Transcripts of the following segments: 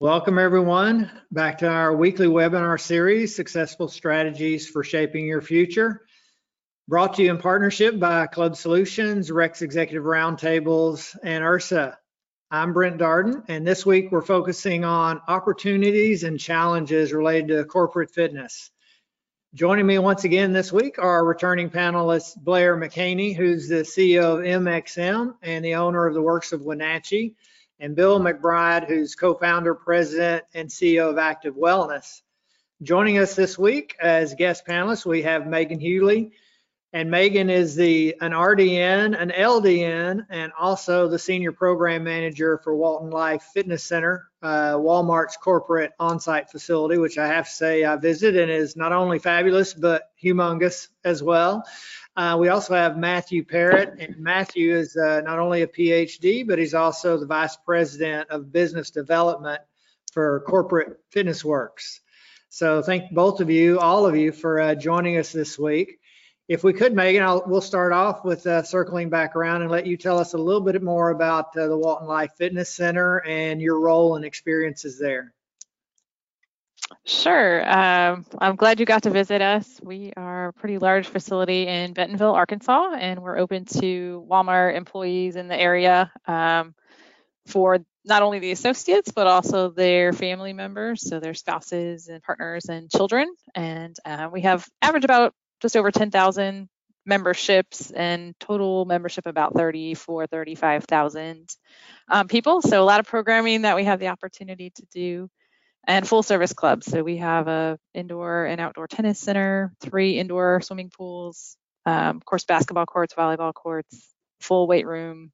Welcome everyone back to our weekly webinar series, Successful Strategies for Shaping Your Future. Brought to you in partnership by Club Solutions, Rex Executive Roundtables, and URSA. I'm Brent Darden, and this week we're focusing on opportunities and challenges related to corporate fitness. Joining me once again this week are returning panelists Blair McHaney, who's the CEO of MXM and the owner of the Works of Wenatchee, and Bill McBride, who's co-founder, president, and CEO of Active Wellness. Joining us this week as guest panelists, we have Megan Hewley, and Megan is the an RDN, an LDN, and also the senior program manager for Walton Life Fitness Center, uh, Walmart's corporate on-site facility, which I have to say I visited and is not only fabulous but humongous as well. Uh, we also have Matthew Parrott, and Matthew is uh, not only a PhD, but he's also the Vice President of Business Development for Corporate Fitness Works. So thank both of you, all of you, for uh, joining us this week. If we could, Megan, I'll, we'll start off with uh, circling back around and let you tell us a little bit more about uh, the Walton Life Fitness Center and your role and experiences there. Sure. Um, I'm glad you got to visit us. We are a pretty large facility in Bentonville, Arkansas, and we're open to Walmart employees in the area um, for not only the associates, but also their family members, so their spouses and partners and children. And uh, we have average about just over 10,000 memberships and total membership about 34, 35,000 um, people. So a lot of programming that we have the opportunity to do and full service clubs. So we have a indoor and outdoor tennis center, three indoor swimming pools, um, of course basketball courts, volleyball courts, full weight room,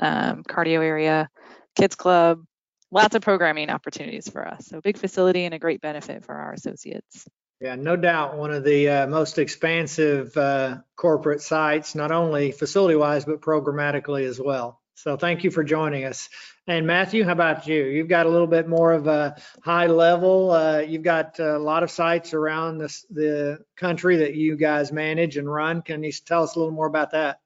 um, cardio area, kids club, lots of programming opportunities for us. So big facility and a great benefit for our associates. Yeah, no doubt one of the uh, most expansive uh, corporate sites, not only facility wise, but programmatically as well. So thank you for joining us. And Matthew, how about you? You've got a little bit more of a high level. Uh, you've got a lot of sites around this, the country that you guys manage and run. Can you tell us a little more about that?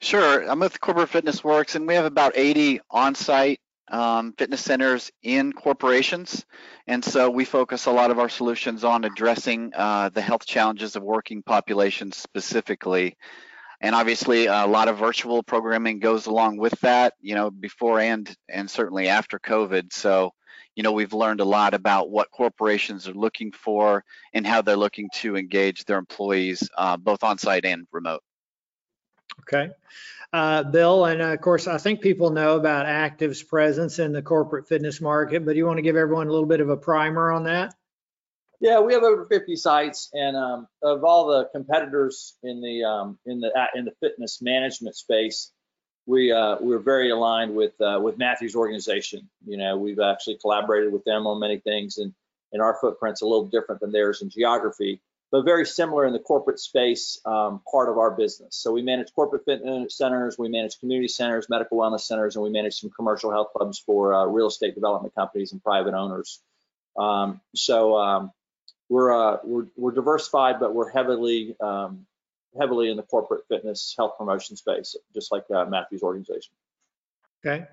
Sure. I'm with Corporate Fitness Works, and we have about 80 on-site um, fitness centers in corporations. And so we focus a lot of our solutions on addressing uh, the health challenges of working populations specifically. And obviously, a lot of virtual programming goes along with that, you know, before and and certainly after COVID. So, you know, we've learned a lot about what corporations are looking for and how they're looking to engage their employees, uh, both on site and remote. Okay. Uh, Bill, and uh, of course, I think people know about Active's presence in the corporate fitness market, but you want to give everyone a little bit of a primer on that? Yeah, we have over 50 sites, and um, of all the competitors in the um, in the in the fitness management space, we uh, we're very aligned with uh, with Matthew's organization. You know, we've actually collaborated with them on many things, and and our footprint's a little different than theirs in geography, but very similar in the corporate space um, part of our business. So we manage corporate fitness centers, we manage community centers, medical wellness centers, and we manage some commercial health clubs for uh, real estate development companies and private owners. Um, so um, we're uh, we're, we're diversified, but we're heavily um, heavily in the corporate fitness health promotion space, just like uh, Matthew's organization. Okay.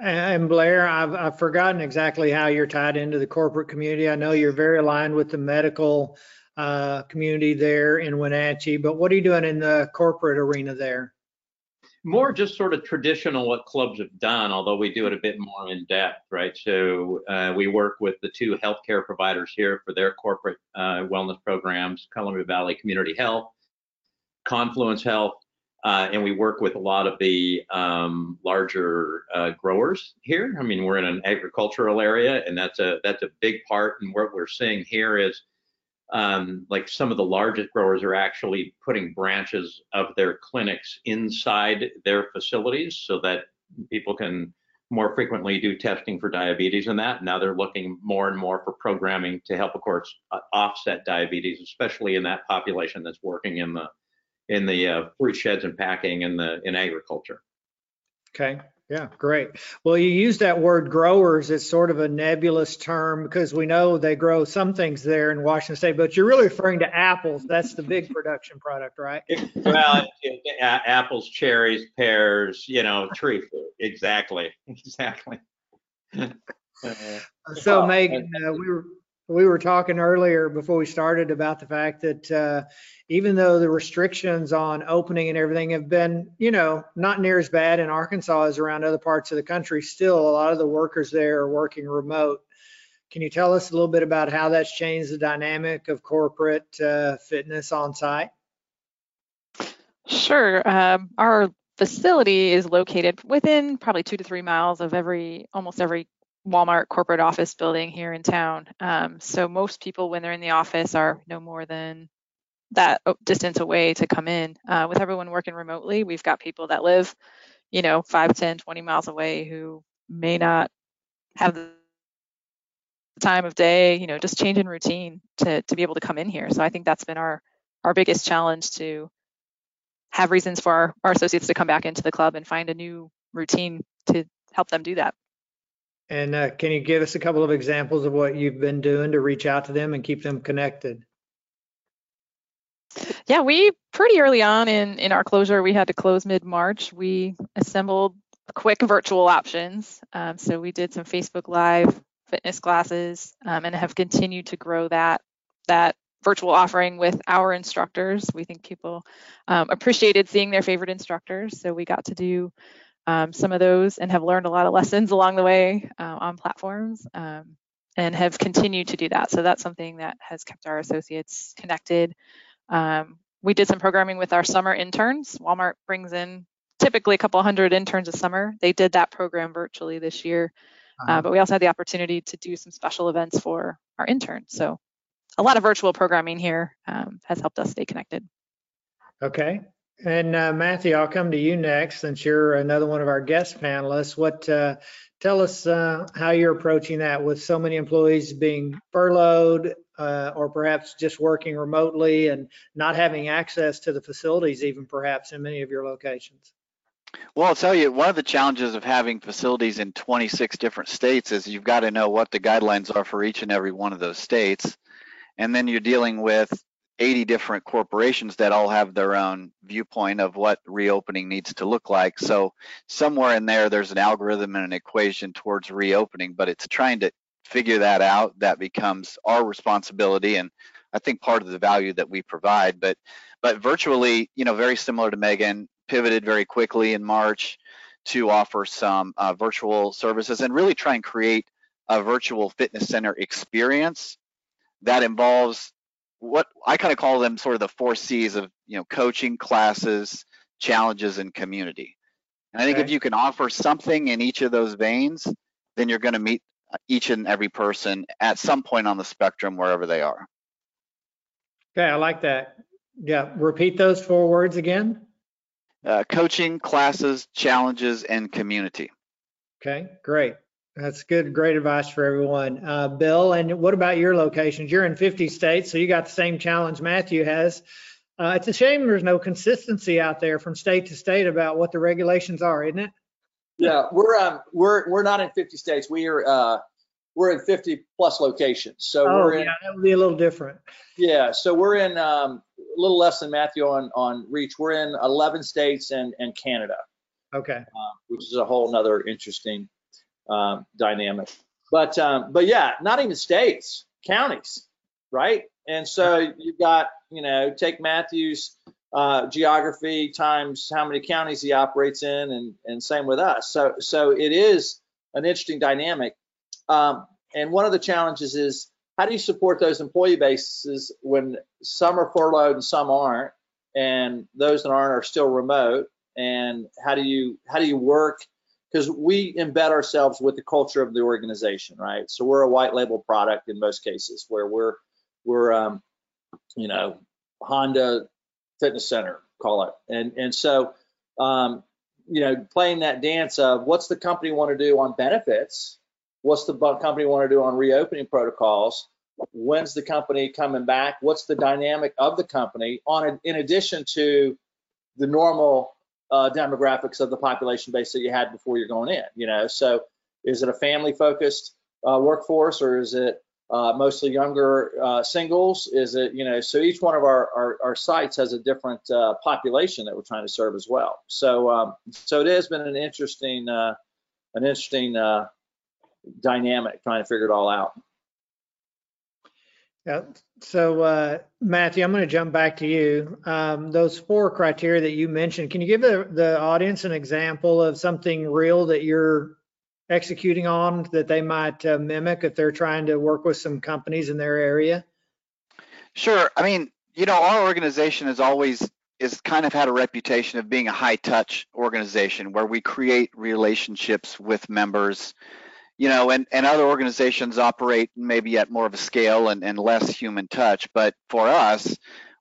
And Blair, I've, I've forgotten exactly how you're tied into the corporate community. I know you're very aligned with the medical uh, community there in Wenatchee, but what are you doing in the corporate arena there? More just sort of traditional what clubs have done, although we do it a bit more in depth, right? So uh, we work with the two healthcare providers here for their corporate uh, wellness programs, Columbia Valley Community Health, Confluence Health, uh, and we work with a lot of the um, larger uh, growers here. I mean, we're in an agricultural area, and that's a that's a big part. And what we're seeing here is um, like some of the largest growers are actually putting branches of their clinics inside their facilities so that people can more frequently do testing for diabetes and that. Now they're looking more and more for programming to help, of course, uh, offset diabetes, especially in that population that's working in the in the uh, fruit sheds and packing in the in agriculture. Okay. Yeah, great. Well, you use that word growers. It's sort of a nebulous term because we know they grow some things there in Washington State, but you're really referring to apples. That's the big production product, right? well, apples, cherries, pears, you know, tree fruit. Exactly. Exactly. So Megan, uh, we were, we were talking earlier before we started about the fact that uh, even though the restrictions on opening and everything have been, you know, not near as bad in Arkansas as around other parts of the country, still a lot of the workers there are working remote. Can you tell us a little bit about how that's changed the dynamic of corporate uh, fitness on site? Sure. Um, our facility is located within probably two to three miles of every, almost every Walmart corporate office building here in town. Um, so most people, when they're in the office, are no more than that distance away to come in. Uh, with everyone working remotely, we've got people that live, you know, 5, 10, 20 miles away who may not have the time of day, you know, just change in routine to, to be able to come in here. So I think that's been our, our biggest challenge to have reasons for our, our associates to come back into the club and find a new routine to help them do that. And uh, can you give us a couple of examples of what you've been doing to reach out to them and keep them connected? Yeah, we pretty early on in in our closure, we had to close mid March. We assembled quick virtual options. Um, so we did some Facebook Live fitness classes um, and have continued to grow that that virtual offering with our instructors. We think people um, appreciated seeing their favorite instructors, so we got to do um, some of those and have learned a lot of lessons along the way uh, on platforms. Um, and have continued to do that. So that's something that has kept our associates connected. Um, we did some programming with our summer interns. Walmart brings in typically a couple hundred interns a summer. They did that program virtually this year, uh, but we also had the opportunity to do some special events for our interns. So a lot of virtual programming here um, has helped us stay connected. Okay. And uh, Matthew, I'll come to you next since you're another one of our guest panelists. What, uh, tell us uh, how you're approaching that with so many employees being furloughed uh, or perhaps just working remotely and not having access to the facilities even perhaps in many of your locations. Well, I'll tell you, one of the challenges of having facilities in 26 different states is you've got to know what the guidelines are for each and every one of those states. And then you're dealing with 80 different corporations that all have their own viewpoint of what reopening needs to look like. So somewhere in there, there's an algorithm and an equation towards reopening, but it's trying to figure that out. That becomes our responsibility. And I think part of the value that we provide, but, but virtually, you know, very similar to Megan, pivoted very quickly in March to offer some uh, virtual services and really try and create a virtual fitness center experience that involves what I kind of call them sort of the four C's of you know coaching, classes, challenges, and community. And I think if you can offer something in each of those veins, then you're going to meet uh, each and every person at some point on the spectrum wherever they are. Okay, I like that. Yeah, repeat those four words again. Uh, coaching, classes, challenges, and community. Okay, great. That's good, great advice for everyone. Uh, Bill, and what about your locations? You're in 50 states, so you got the same challenge Matthew has. Uh, it's a shame there's no consistency out there from state to state about what the regulations are, isn't it? Yeah, we're um we're we're not in 50 states. We are uh we're in 50 plus locations. So Oh, we're in, yeah, that would be a little different. yeah, so we're in um a little less than Matthew on on reach. We're in 11 states and and Canada, Okay, uh, which is a whole nother interesting um, dynamic. But um but yeah, not even states, counties, right? And so you've got, you know, take Matthew's uh, geography times how many counties he operates in, and and same with us. So so it is an interesting dynamic. Um, and one of the challenges is how do you support those employee bases when some are furloughed and some aren't, and those that aren't are still remote? And how do you how do you work? Because we embed ourselves with the culture of the organization, right? So we're a white label product in most cases, where we're we're um, you know Honda Fitness Center, call it, and and so um, you know playing that dance of what's the company want to do on benefits, what's the company want to do on reopening protocols, when's the company coming back, what's the dynamic of the company on in addition to the normal uh, demographics of the population base that you had before you're going in, you know, so is it a family focused uh, workforce or is it uh, mostly younger uh, singles? Is it, you know, so each one of our, our, our sites has a different uh, population that we're trying to serve as well. So, um, so it has been an interesting, uh, an interesting dynamic trying to figure it all out. Yeah. So, uh, Matthew, I'm going to jump back to you. Um, those four criteria that you mentioned, can you give the, the audience an example of something real that you're executing on that they might uh, mimic if they're trying to work with some companies in their area? Sure. I mean, you know, our organization has always is kind of had a reputation of being a high touch organization where we create relationships with members you know, and, and other organizations operate maybe at more of a scale and, and less human touch. But for us,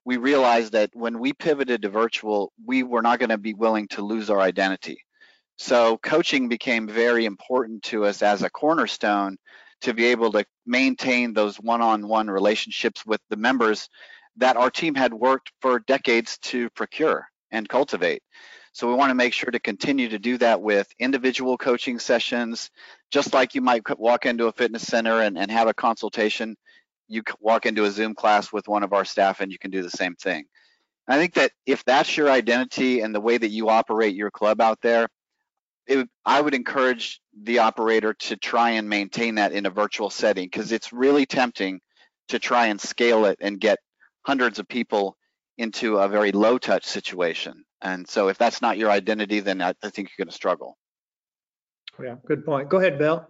we realized that when we pivoted to virtual, we were not going to be willing to lose our identity. So coaching became very important to us as a cornerstone to be able to maintain those one-on-one relationships with the members that our team had worked for decades to procure and cultivate. So we want to make sure to continue to do that with individual coaching sessions, just like you might walk into a fitness center and, and have a consultation. You walk into a Zoom class with one of our staff and you can do the same thing. I think that if that's your identity and the way that you operate your club out there, it, I would encourage the operator to try and maintain that in a virtual setting because it's really tempting to try and scale it and get hundreds of people into a very low touch situation. And so if that's not your identity, then I, I think you're going to struggle. Yeah, good point. Go ahead, Bill.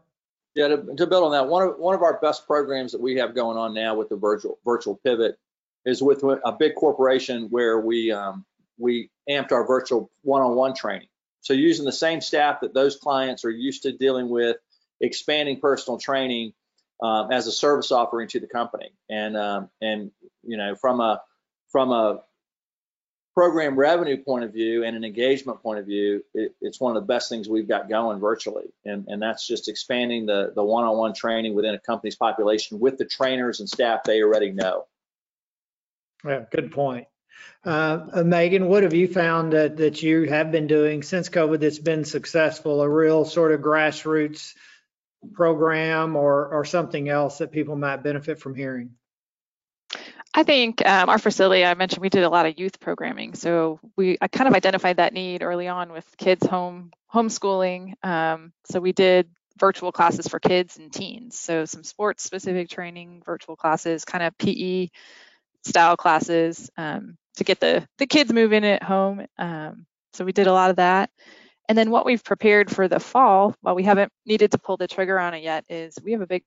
Yeah, to, to, build on that, one of one of our best programs that we have going on now with the virtual virtual pivot is with a big corporation where we um, we amped our virtual one-on-one training. So using the same staff that those clients are used to dealing with, expanding personal training um, as a service offering to the company, and um, and you know from a from a program revenue point of view and an engagement point of view, it, it's one of the best things we've got going virtually. And, and that's just expanding the, the one-on-one training within a company's population with the trainers and staff they already know. Yeah, good point. Uh, Megan, what have you found that, that you have been doing since COVID that's been successful, a real sort of grassroots program or, or something else that people might benefit from hearing? I think um, our facility, I mentioned we did a lot of youth programming. So we I kind of identified that need early on with kids home homeschooling. Um, so we did virtual classes for kids and teens. So some sports specific training, virtual classes, kind of PE style classes um, to get the the kids moving at home. Um, so we did a lot of that. And then what we've prepared for the fall, while we haven't needed to pull the trigger on it yet, is we have a big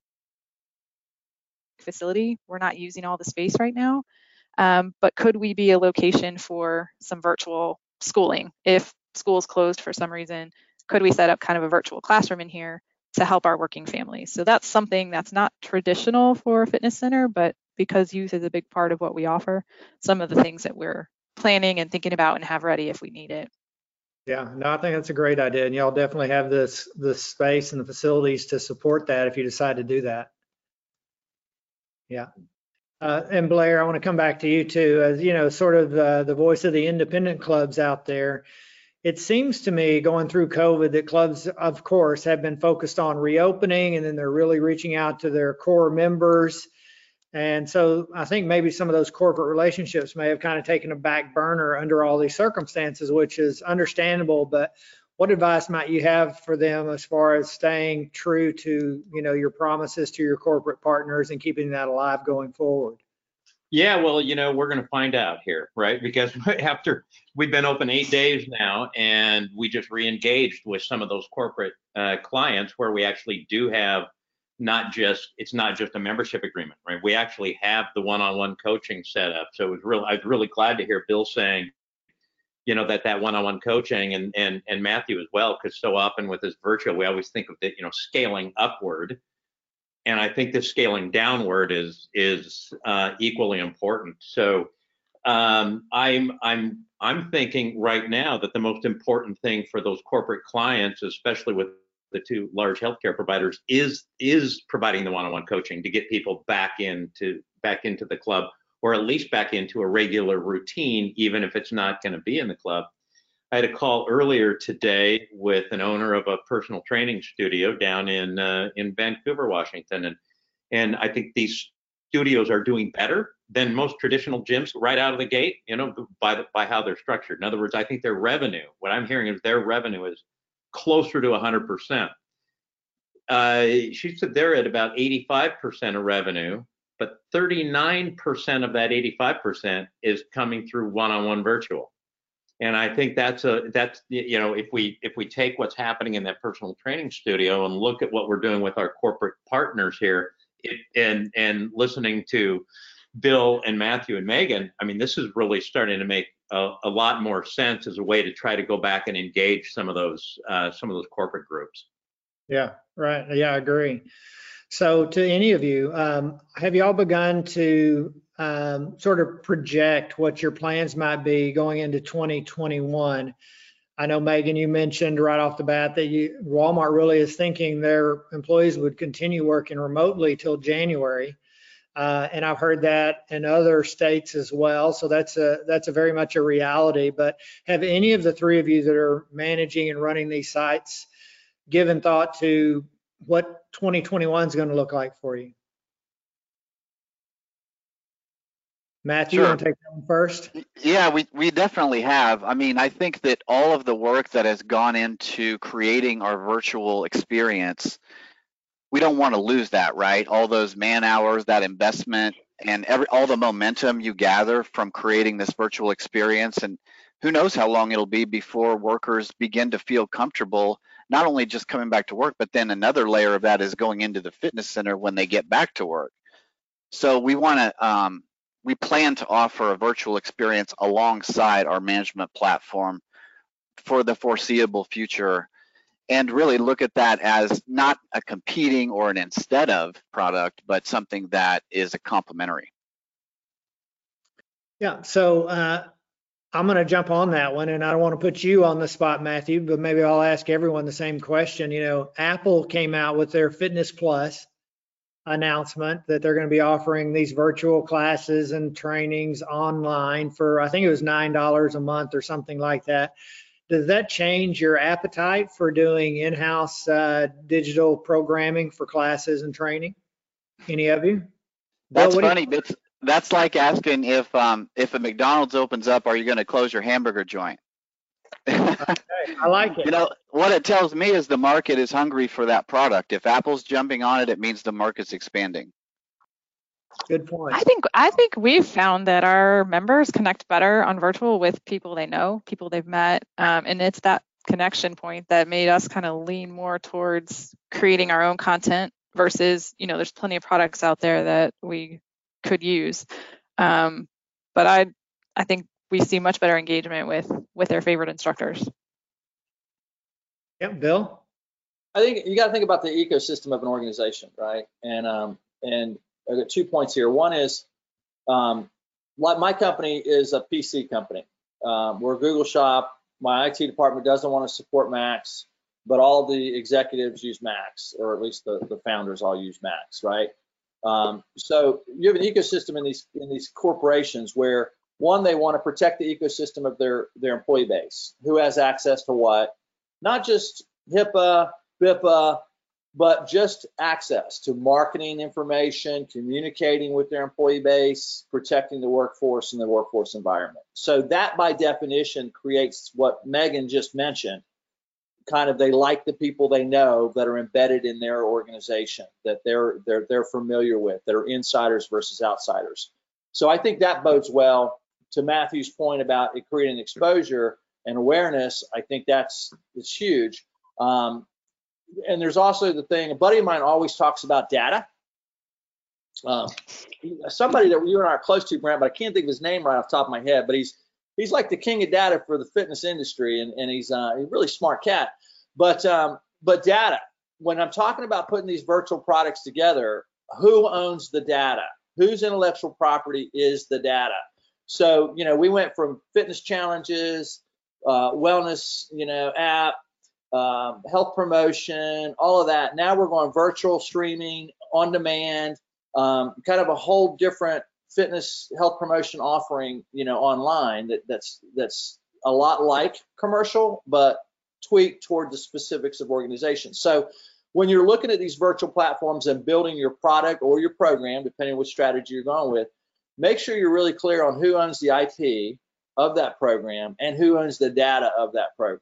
facility. We're not using all the space right now, um, but could we be a location for some virtual schooling if schools closed for some reason? Could we set up kind of a virtual classroom in here to help our working families? So that's something that's not traditional for a fitness center, but because youth is a big part of what we offer, some of the things that we're planning and thinking about and have ready if we need it. Yeah, no, I think that's a great idea, and y'all definitely have this the space and the facilities to support that if you decide to do that. Yeah. Uh, and Blair, I want to come back to you too, as you know, sort of uh, the voice of the independent clubs out there. It seems to me going through COVID that clubs, of course, have been focused on reopening and then they're really reaching out to their core members. And so I think maybe some of those corporate relationships may have kind of taken a back burner under all these circumstances, which is understandable. But what advice might you have for them as far as staying true to you know your promises to your corporate partners and keeping that alive going forward? Yeah well you know we're going to find out here right? Because after we've been open eight days now and we just re-engaged with some of those corporate uh, clients where we actually do have not just it's not just a membership agreement right? We actually have the one-on-one coaching set up. So it was real i was really glad to hear bill saying you know that that one-on-one coaching and and and Matthew as well because so often with this virtual we always think of it you know scaling upward. And I think this scaling downward is is uh, equally important. So um, I'm I'm I'm thinking right now that the most important thing for those corporate clients especially with the two large healthcare providers is is providing the one-on-one coaching to get people back into back into the club or at least back into a regular routine, even if it's not going to be in the club. I had a call earlier today with an owner of a personal training studio down in uh, in Vancouver, Washington, and and I think these studios are doing better than most traditional gyms right out of the gate. You know, by the, by how they're structured. In other words, I think their revenue. What I'm hearing is their revenue is closer to 100%. uh, she said they're at about 85% of revenue, but 39% of that 85% is coming through one-on-one virtual. And I think that's a that's you know if we if we take what's happening in that personal training studio and look at what we're doing with our corporate partners here, it, and and listening to Bill and Matthew and Megan, I mean this is really starting to make a, a lot more sense as a way to try to go back and engage some of those uh, some of those corporate groups. Yeah, right. Yeah, I agree. So to any of you, um, have y'all begun to um, sort of project what your plans might be going into 2021? I know Megan, you mentioned right off the bat that you, Walmart really is thinking their employees would continue working remotely till January. Uh, and I've heard that in other states as well. So that's a that's a very much a reality. But have any of the three of you that are managing and running these sites given thought to what 2021 is going to look like for you? Matthew, you Sure. want to take that one first? Yeah, we, we definitely have. I mean, I think that all of the work that has gone into creating our virtual experience, we don't want to lose that, right? All those man hours, that investment, and every all the momentum you gather from creating this virtual experience. And who knows how long it'll be before workers begin to feel comfortable, not only just coming back to work, but then another layer of that is going into the fitness center when they get back to work. So we want to um, we plan to offer a virtual experience alongside our management platform for the foreseeable future and really look at that as not a competing or an instead of product, but something that is a complementary. Yeah. So uh, I'm going to jump on that one, and I don't want to put you on the spot, Matthew, but maybe I'll ask everyone the same question. You know, Apple came out with their Fitness Plus announcement that they're going to be offering these virtual classes and trainings online for I think it was nine dollars a month or something like that. Does that change your appetite for doing in-house uh, digital programming for classes and training? Any of you? That's what do you- funny. That's that's like asking if um, if a McDonald's opens up, are you going to close your hamburger joint? I like it. You know, what it tells me is the market is hungry for that product. If Apple's jumping on it, it means the market's expanding. Good point. I think I think we've found that our members connect better on virtual with people they know, people they've met, um, and it's that connection point that made us kind of lean more towards creating our own content versus, you know, there's plenty of products out there that we could use, um, but I I think we see much better engagement with with their favorite instructors. Yeah, Bill. I think you got to think about the ecosystem of an organization, right? And um, and I got two points here. One is, um, like my company is a PC company. Um, we're a Google shop. My IT department doesn't want to support Macs, but all the executives use Macs, or at least the, the founders all use Macs, right? Um, so you have an ecosystem in these in these corporations where one they want to protect the ecosystem of their their employee base, who has access to what, not just HIPAA, BIPA, but just access to marketing information, communicating with their employee base, protecting the workforce and the workforce environment. So that by definition creates what Megan just mentioned. Kind of they like the people they know that are embedded in their organization, that they're they're they're familiar with, that are insiders versus outsiders. So I think that bodes well to Matthew's point about it creating exposure and awareness. I think that's it's huge. Um, and there's also the thing, a buddy of mine always talks about data. Um, somebody that you and I are close to, Brent, but I can't think of his name right off the top of my head, but he's he's like the king of data for the fitness industry, and, and he's uh, a really smart cat. But um, but data, when I'm talking about putting these virtual products together, who owns the data? Whose intellectual property is the data? So you know, we went from fitness challenges, uh, wellness, you know, app, um, health promotion, all of that. Now we're going virtual streaming, on demand, um, kind of a whole different fitness health promotion offering, you know, online that, that's that's a lot like commercial, but tweaked toward the specifics of organizations. So when you're looking at these virtual platforms and building your product or your program, depending on which strategy you're going with, make sure you're really clear on who owns the IP of that program and who owns the data of that program.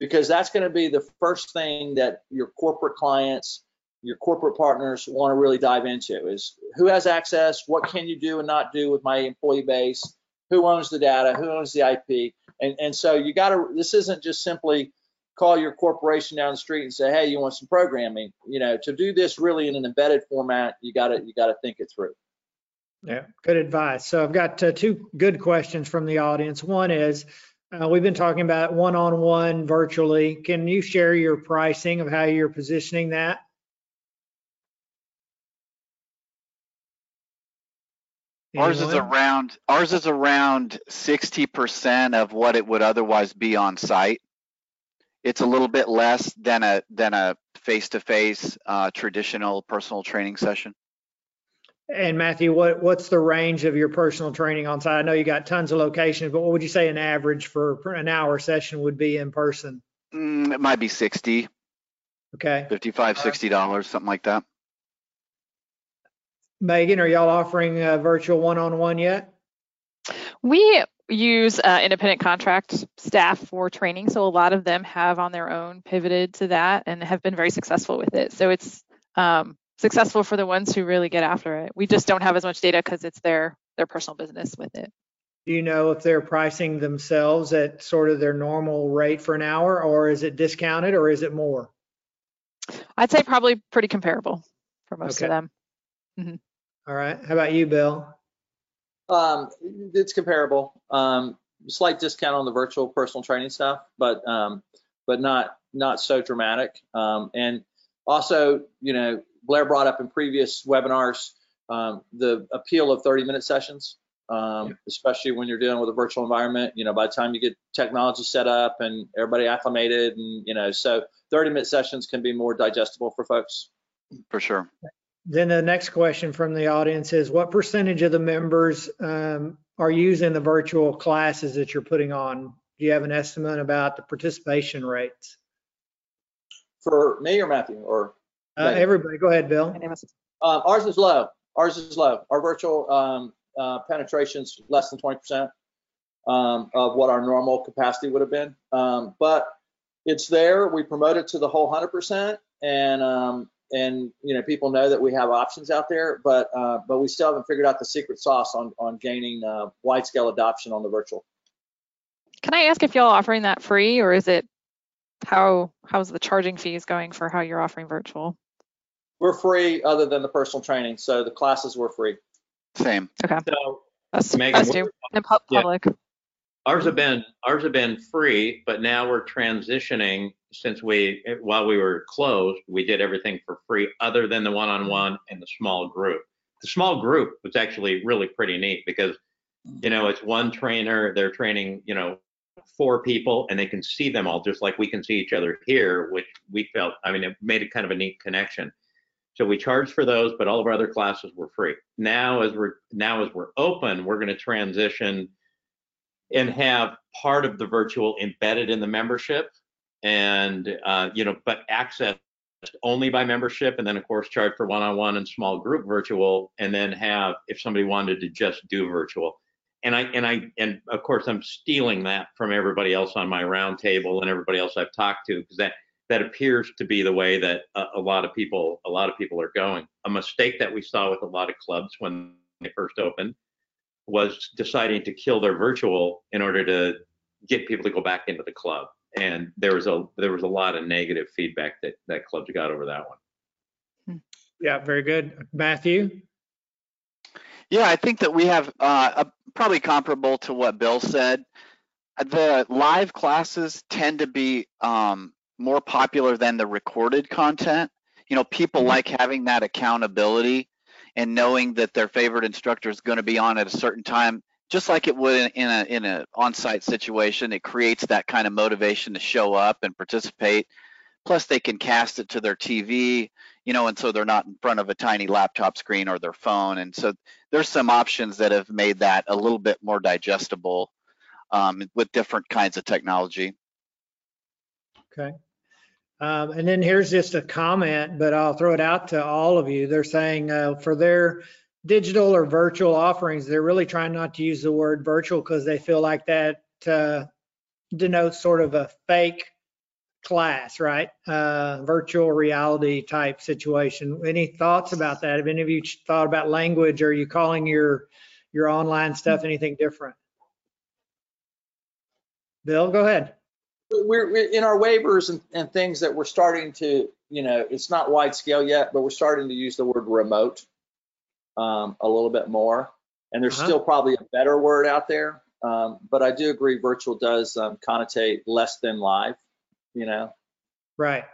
because that's going to be the first thing that your corporate clients, your corporate partners want to really dive into is who has access, what can you do and not do with my employee base, who owns the data, who owns the IP, and and so you got to. This isn't just simply call your corporation down the street and say, hey, you want some programming? You know, to do this really in an embedded format, you got to you got to think it through. Yeah, good advice. So I've got uh, two good questions from the audience. One is, uh, we've been talking about one-on-one virtually. Can you share your pricing of how you're positioning that? Ours is around, ours is around sixty percent of what it would otherwise be on site. It's a little bit less than a, than a face-to-face, uh, traditional personal training session. And Matthew, what, what's the range of your personal training on site? I know you got tons of locations, but what would you say an average for for an hour session would be in person? Mm, it might be 60, Okay. 55, 60 dollars, something like that. Megan, are y'all offering uh, virtual one-on-one yet? We use uh, independent contract staff for training, so a lot of them have on their own pivoted to that and have been very successful with it. So it's um, successful for the ones who really get after it. We just don't have as much data because it's their their personal business with it. Do you know if they're pricing themselves at sort of their normal rate for an hour, or is it discounted, or is it more? I'd say probably pretty comparable for most Okay. of them. All right. How about you, Bill? Um, it's comparable. Um, slight discount on the virtual personal training stuff, but um, but not not so dramatic. Um, and also, you know, Blair brought up in previous webinars um, the appeal of 30 minute sessions, um, especially when you're dealing with a virtual environment. You know, by the time you get technology set up and everybody acclimated, and you know, so 30 minute sessions can be more digestible for folks. For sure. Then the next question from the audience is, what percentage of the members um, are using the virtual classes that you're putting on? Do you have an estimate about the participation rates? For me or Matthew or Uh, everybody, go ahead, Bill. My name is- Um, ours is low. Ours is low. Our virtual um, uh, penetration's less than 20% um, of what our normal capacity would have been. Um, but it's there. We promote it to the whole 100%, and um, and you know people know that we have options out there. But uh, but we still haven't figured out the secret sauce on on gaining uh, wide scale adoption on the virtual. Can I ask if y'all offering that free or is it how how's the charging fees going for how you're offering virtual? We're free other than the personal training, so the classes were free. Same. Okay. So Us, Megan, us what- too. And pub- Yeah. Ours have been ours have been free, but now we're transitioning since we while we were closed, we did everything for free other than the one-on-one and the small group. The small group was actually really pretty neat because you know it's one trainer, they're training, you know, four people and they can see them all just like we can see each other here, which we felt I mean it made it kind of a neat connection. So we charged for those, but all of our other classes were free. Now as we're now as we're open, we're going to transition and have part of the virtual embedded in the membership and uh, you know but accessed only by membership and then of course charge for one-on-one and small group virtual and then have if somebody wanted to just do virtual. And i and i and of course i'm stealing that from everybody else on my roundtable and everybody else i've talked to because that that appears to be the way that a, a lot of people a lot of people are going. A mistake that we saw with a lot of clubs when they first opened was deciding to kill their virtual in order to get people to go back into the club. And there was a there was a lot of negative feedback that that clubs got over that one. Yeah, very good. Matthew? Yeah, I think that we have uh, a, probably comparable to what Bill said. The live classes tend to be um, more popular than the recorded content. You know, people like having that accountability and knowing that their favorite instructor is going to be on at a certain time, just like it would in, in a in an on-site situation. It creates that kind of motivation to show up and participate. Plus, they can cast it to their TV, you know, and so they're not in front of a tiny laptop screen or their phone. And so there's some options that have made that a little bit more digestible um, with different kinds of technology. Okay. Um, and then here's just a comment, but I'll throw it out to all of you. They're saying uh, for their digital or virtual offerings, they're really trying not to use the word virtual because they feel like that uh, denotes sort of a fake class, right? Uh, virtual reality type situation. Any thoughts about that? Have any of you thought about language? Are you calling your your online stuff anything different? Bill, go ahead. We're, we're in our waivers and, and things that we're starting to, you know, it's not wide scale yet, but we're starting to use the word remote um, a little bit more. And there's Uh-huh. still probably a better word out there. Um, but I do agree virtual does um, connotate less than live, you know. Right.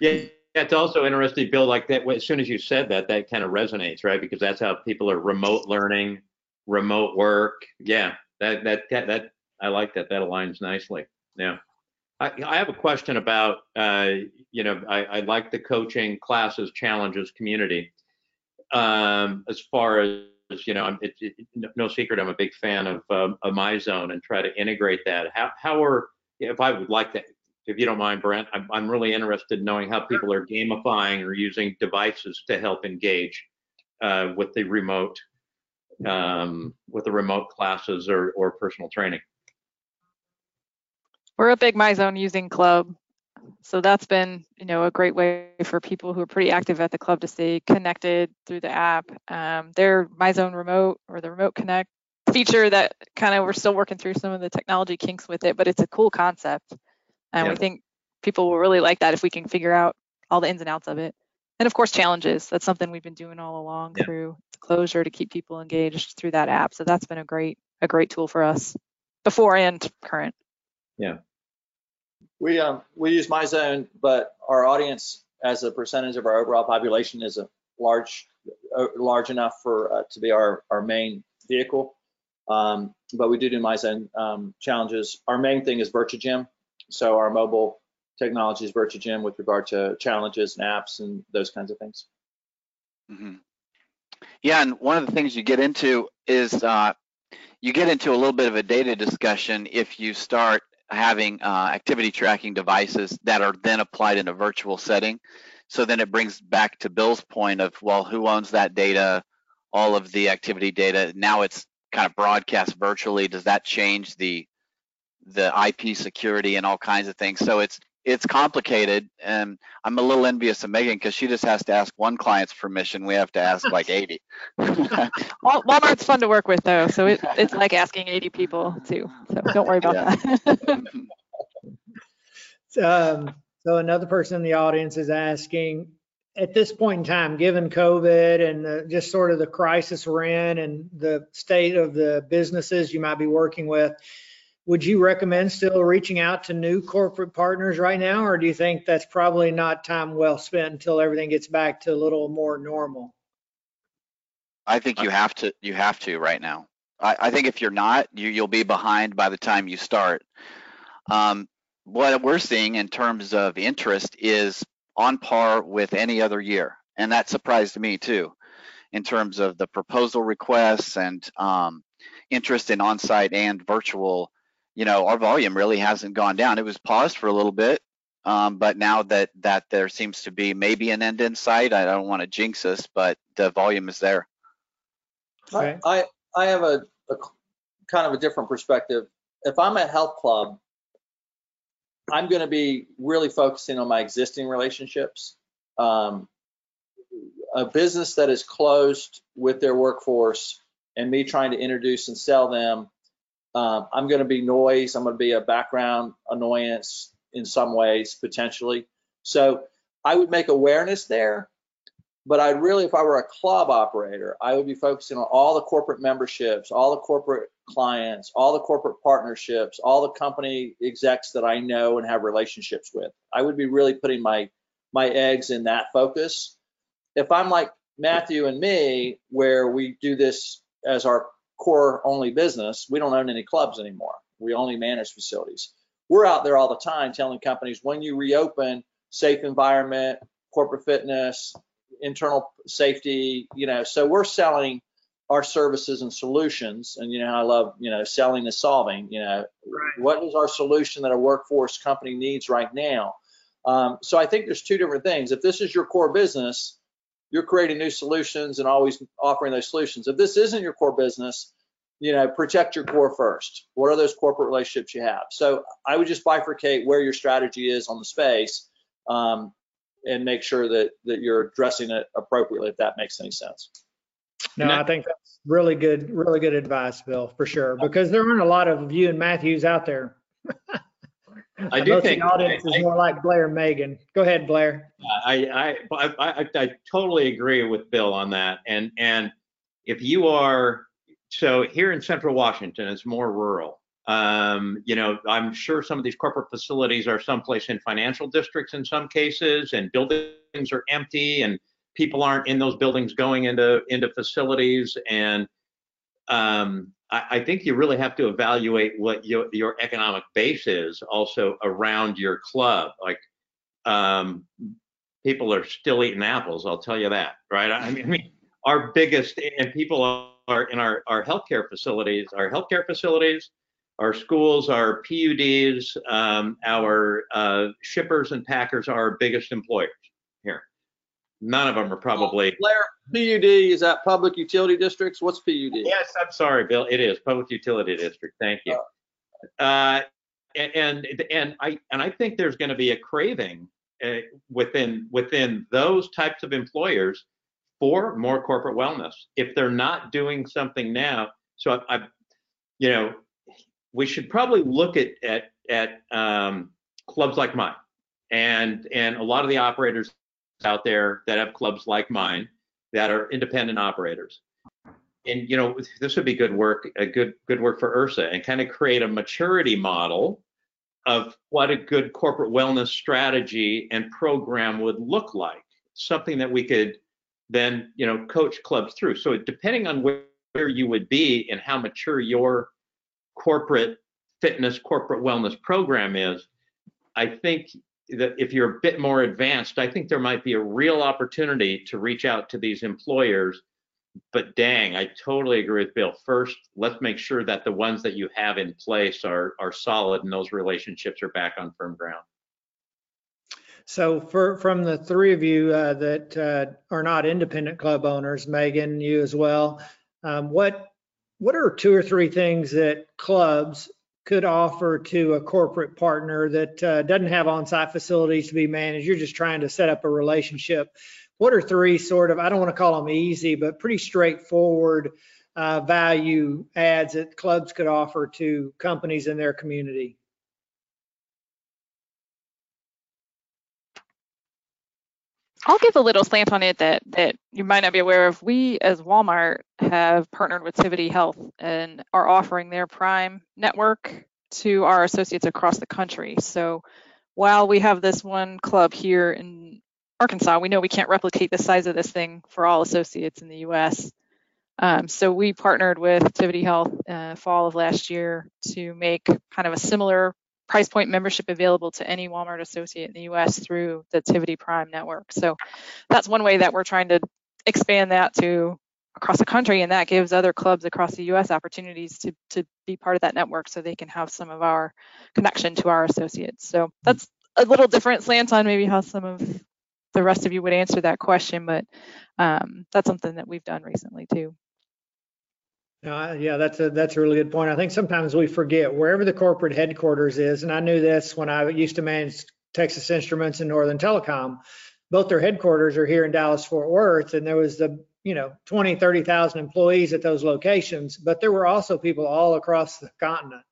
Yeah, it's also interesting, Bill, like that, as soon as you said that, that kind of resonates, right? Because that's how people are remote learning, remote work. Yeah, that, that, that, that I like that. That aligns nicely. Yeah. I, I have a question about, uh, you know, I, I like the coaching classes, challenges, community. Um, as far as, you know, I'm- it, it, no secret, I'm a big fan of, um, of MyZone and try to integrate that. How, how are, if I would like to if you don't mind, Brent, I'm, I'm really interested in knowing how people are gamifying or using devices to help engage uh, with the remote, um, with the remote classes or, or personal training. We're a big MyZone using club. So that's been, you know, a great way for people who are pretty active at the club to stay connected through the app. Um, their MyZone remote or the remote connect feature that kind of we're still working through some of the technology kinks with it, but it's a cool concept. And Yeah. we think people will really like that if we can figure out all the ins and outs of it. And of course, challenges. That's something we've been doing all along Yeah. through closure to keep people engaged through that app. So that's been a great, a great tool for us before and current. We um we use MyZone, but our audience as a percentage of our overall population is a large uh, large enough for uh, to be our our main vehicle. Um, but we do do MyZone um, challenges. Our main thing is Virtuagym, so our mobile technology is Virtuagym with regard to challenges and apps and those kinds of things. Mhm. Yeah, and one of the things you get into is uh, you get into a little bit of a data discussion if you start having uh, activity tracking devices that are then applied in a virtual setting. So then it brings back to Bill's point of, well, who owns that data, all of the activity data. Now it's kind of broadcast virtually. Does that change the the IP security and all kinds of things? So it's it's complicated, and I'm a little envious of Megan because she just has to ask one client's permission. We have to ask like 80. Wal- Walmart's fun to work with though, so it, it's like asking 80 people too. So don't worry about Yeah. that. Um, so another person in the audience is asking, at this point in time, given COVID and the, just sort of the crisis we're in and the state of the businesses you might be working with, would you recommend still reaching out to new corporate partners right now, or do you think that's probably not time well spent until everything gets back to a little more normal? I think you have to you have to right now. I, I think if you're not, you you'll be behind by the time you start. Um, what we're seeing in terms of interest is on par with any other year, and that surprised me too, in terms of the proposal requests and um, interest in on-site and virtual. You know, our volume really hasn't gone down. It was paused for a little bit, um, but now that that there seems to be maybe an end in sight, I don't want to jinx us, but the volume is there. Okay. I, I I have a, a kind of a different perspective. If I'm a health club, I'm going to be really focusing on my existing relationships. Um, a business that is closed with their workforce and me trying to introduce and sell them, um, I'm going to be noise. I'm going to be a background annoyance in some ways potentially. So I would make awareness there, but I'd really, if I were a club operator, I would be focusing on all the corporate memberships, all the corporate clients, all the corporate partnerships, all the company execs that I know and have relationships with. I would be really putting my my eggs in that focus. If I'm like Matthew and me, where we do this as our core only business, we don't own any clubs anymore. We only manage facilities. We're out there all the time telling companies when you reopen, safe environment, corporate fitness, internal safety, you know, so we're selling our services and solutions. And you know, I love, you know, selling is solving, you know, Right. what is our solution that a workforce company needs right now? Um, so I think there's two different things. If this is your core business, you're creating new solutions and always offering those solutions. If this isn't your core business, you know, protect your core first. What are those corporate relationships you have? So I would just bifurcate where your strategy is on the space um, and make sure that that you're addressing it appropriately, if that makes any sense. No, I think that's really good, really good advice, Bill, for sure, because there aren't a lot of you and Matthews out there. I do think- the audience is I- more like Blair Megan. Go ahead, Blair. I, I, I, I, I totally agree with Bill on that. And, and if you are, so here in central Washington, it's more rural. Um, you know, I'm sure some of these corporate facilities are someplace in financial districts in some cases and buildings are empty and people aren't in those buildings going into, into facilities. And, um, I, I think you really have to evaluate what your, your economic base is also around your club. Like, um, people are still eating apples. I'll tell you that, right? I mean, I mean our biggest and people are in our our healthcare facilities, our healthcare facilities, our schools, our PUDs, um, our uh, shippers and packers are our biggest employers here. None of them are probably. Blair, PUD is that public utility districts? What's PUD? Yes, I'm sorry, Bill. It is public utility district. Thank you. Uh, and and and I and I think there's going to be a craving uh, within within those types of employers for more corporate wellness if they're not doing something now. So I, I you know, we should probably look at at at um, clubs like mine and and a lot of the operators out there that have clubs like mine that are independent operators. And you know this would be good work a good good work for IHRSA and kind of create a maturity model of what a good corporate wellness strategy and program would look like. Something that we could then you know coach clubs through. So depending on where, where you would be and how mature your corporate fitness corporate wellness program is i think that if you're a bit more advanced i think there might be a real opportunity to reach out to these employers but dang, I totally agree with Bill. First, let's make sure that the ones that you have in place are are solid and those relationships are back on firm ground. So for, from the three of you uh, that uh, are not independent club owners, Megan, you as well, um, what, what are two or three things that clubs could offer to a corporate partner that uh, doesn't have on-site facilities to be managed? You're just trying to set up a relationship. What are three sort of, I don't want to call them easy, but pretty straightforward uh, value adds that clubs could offer to companies in their community? I'll give a little slant on it that that you might not be aware of. We as Walmart have partnered with Tivity Health and are offering their Prime network to our associates across the country. So while we have this one club here in Arkansas, we know we can't replicate the size of this thing for all associates in the U.S. Um, so we partnered with Tivity Health uh, fall of last year to make kind of a similar price point membership available to any Walmart associate in the US through the Tivity Prime network. So that's one way that we're trying to expand that to across the country and that gives other clubs across the US opportunities to to be part of that network so they can have some of our connection to our associates. So that's a little different slant on maybe how some of the rest of you would answer that question, but um, that's something that we've done recently too. No, yeah, that's a, that's a really good point. I think sometimes we forget wherever the corporate headquarters is, and I knew this when I used to manage Texas Instruments and Northern Telecom, both their headquarters are here in Dallas, Fort Worth, and there was the, you know, 20, 30,000 employees at those locations, but there were also people all across the continent.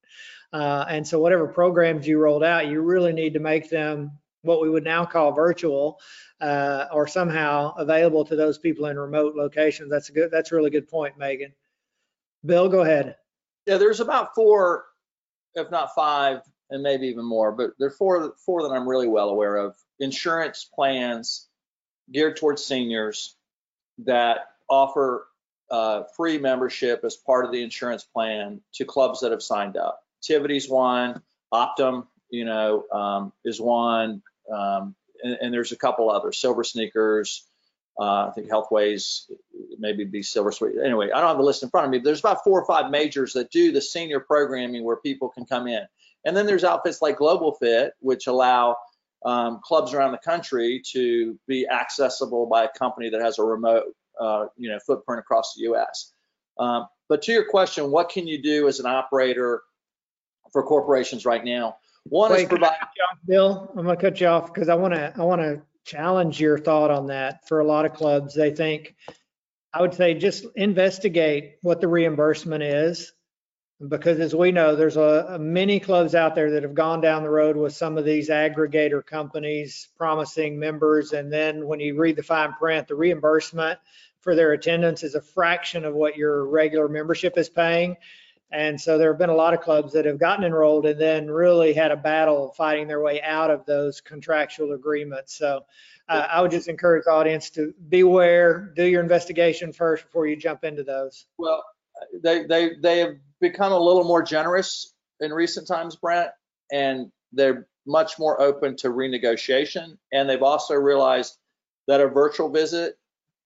Uh, and so whatever programs you rolled out, you really need to make them what we would now call virtual uh, or somehow available to those people in remote locations. That's a good, that's a really good point, Megan. Bill, go ahead. Yeah, there's about four, if not five, and maybe even more, but there are four, four that I'm really well aware of. Insurance plans geared towards seniors that offer uh, free membership as part of the insurance plan to clubs that have signed up. Tivity's one, Optum, you know, um, is one, um, and, and, there's a couple others, Silver Sneakers, uh, I think Healthways, maybe be Silver Sweet. Anyway, I don't have the list in front of me, but there's about four or five majors that do the senior programming where people can come in. And then there's outfits like Global Fit, which allow um, clubs around the country to be accessible by a company that has a remote, uh, you know, footprint across the U.S. Um, but to your question, what can you do as an operator for corporations right now? One is Wait, can I provide. cut you off, Bill, I'm gonna cut you off because I want to, I want to challenge your thought on that. For a lot of clubs, they think, I would say just investigate what the reimbursement is. Because as we know, there's a, a many clubs out there that have gone down the road with some of these aggregator companies promising members. And then when you read the fine print, the reimbursement for their attendance is a fraction of what your regular membership is paying. And so there have been a lot of clubs that have gotten enrolled and then really had a battle fighting their way out of those contractual agreements. So uh, I would just encourage the audience to beware, do your investigation first before you jump into those. Well, they, they, they have become a little more generous in recent times, Brent, and they're much more open to renegotiation. And they've also realized that a virtual visit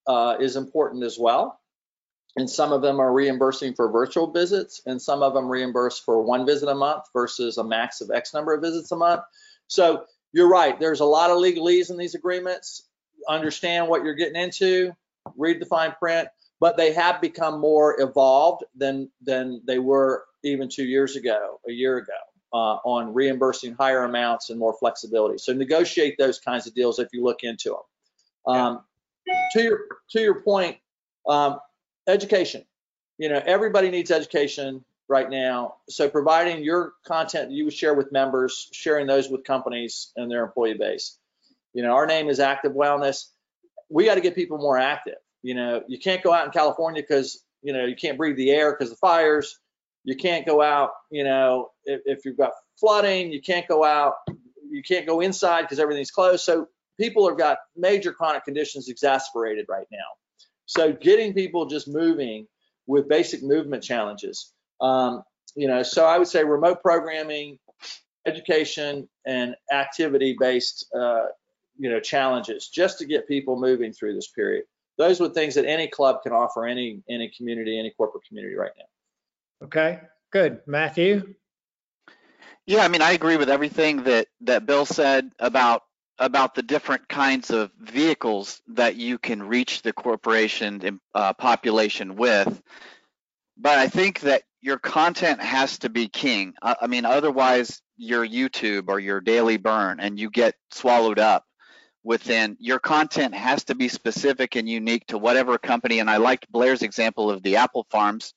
uh, is important as well. And some of them are reimbursing for virtual visits, and some of them reimburse for one visit a month versus a max of X number of visits a month. So you're right, there's a lot of legalese in these agreements. Understand what you're getting into, read the fine print, but they have become more evolved than than they were even two years ago, a year ago, uh, on reimbursing higher amounts and more flexibility. So negotiate those kinds of deals if you look into them. Um, to your to your point, um, education. You know, everybody needs education right now. So providing your content that you would share with members, sharing those with companies and their employee base. You know, our name is Active Wellness. We got to get people more active. You know, you can't go out in California because you know you can't breathe the air because of fires. You can't go out. You know, if, if you've got flooding, you can't go out. You can't go inside because everything's closed. So people have got major chronic conditions exacerbated right now. So getting people just moving with basic movement challenges. Um, you know, so I would say remote programming, education, and activity-based, uh, you know, challenges just to get people moving through this period. Those are things that any club can offer any any community, any corporate community right now. Okay, good. Matthew? Yeah, I mean, I agree with everything that that Bill said about about the different kinds of vehicles that you can reach the corporation uh, population with. But I think that your content has to be king. I, I mean, otherwise your YouTube or your daily burn and you get swallowed up within your content has to be specific and unique to whatever company. And I liked Blair's example of the apple farms